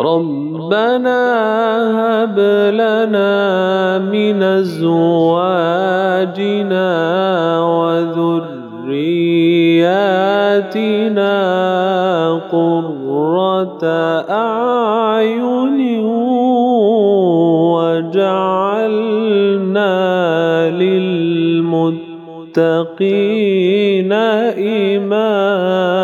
ربنا هب لنا من أزواجنا وذرياتنا قرة أعين واجعلنا للمتقين إماما.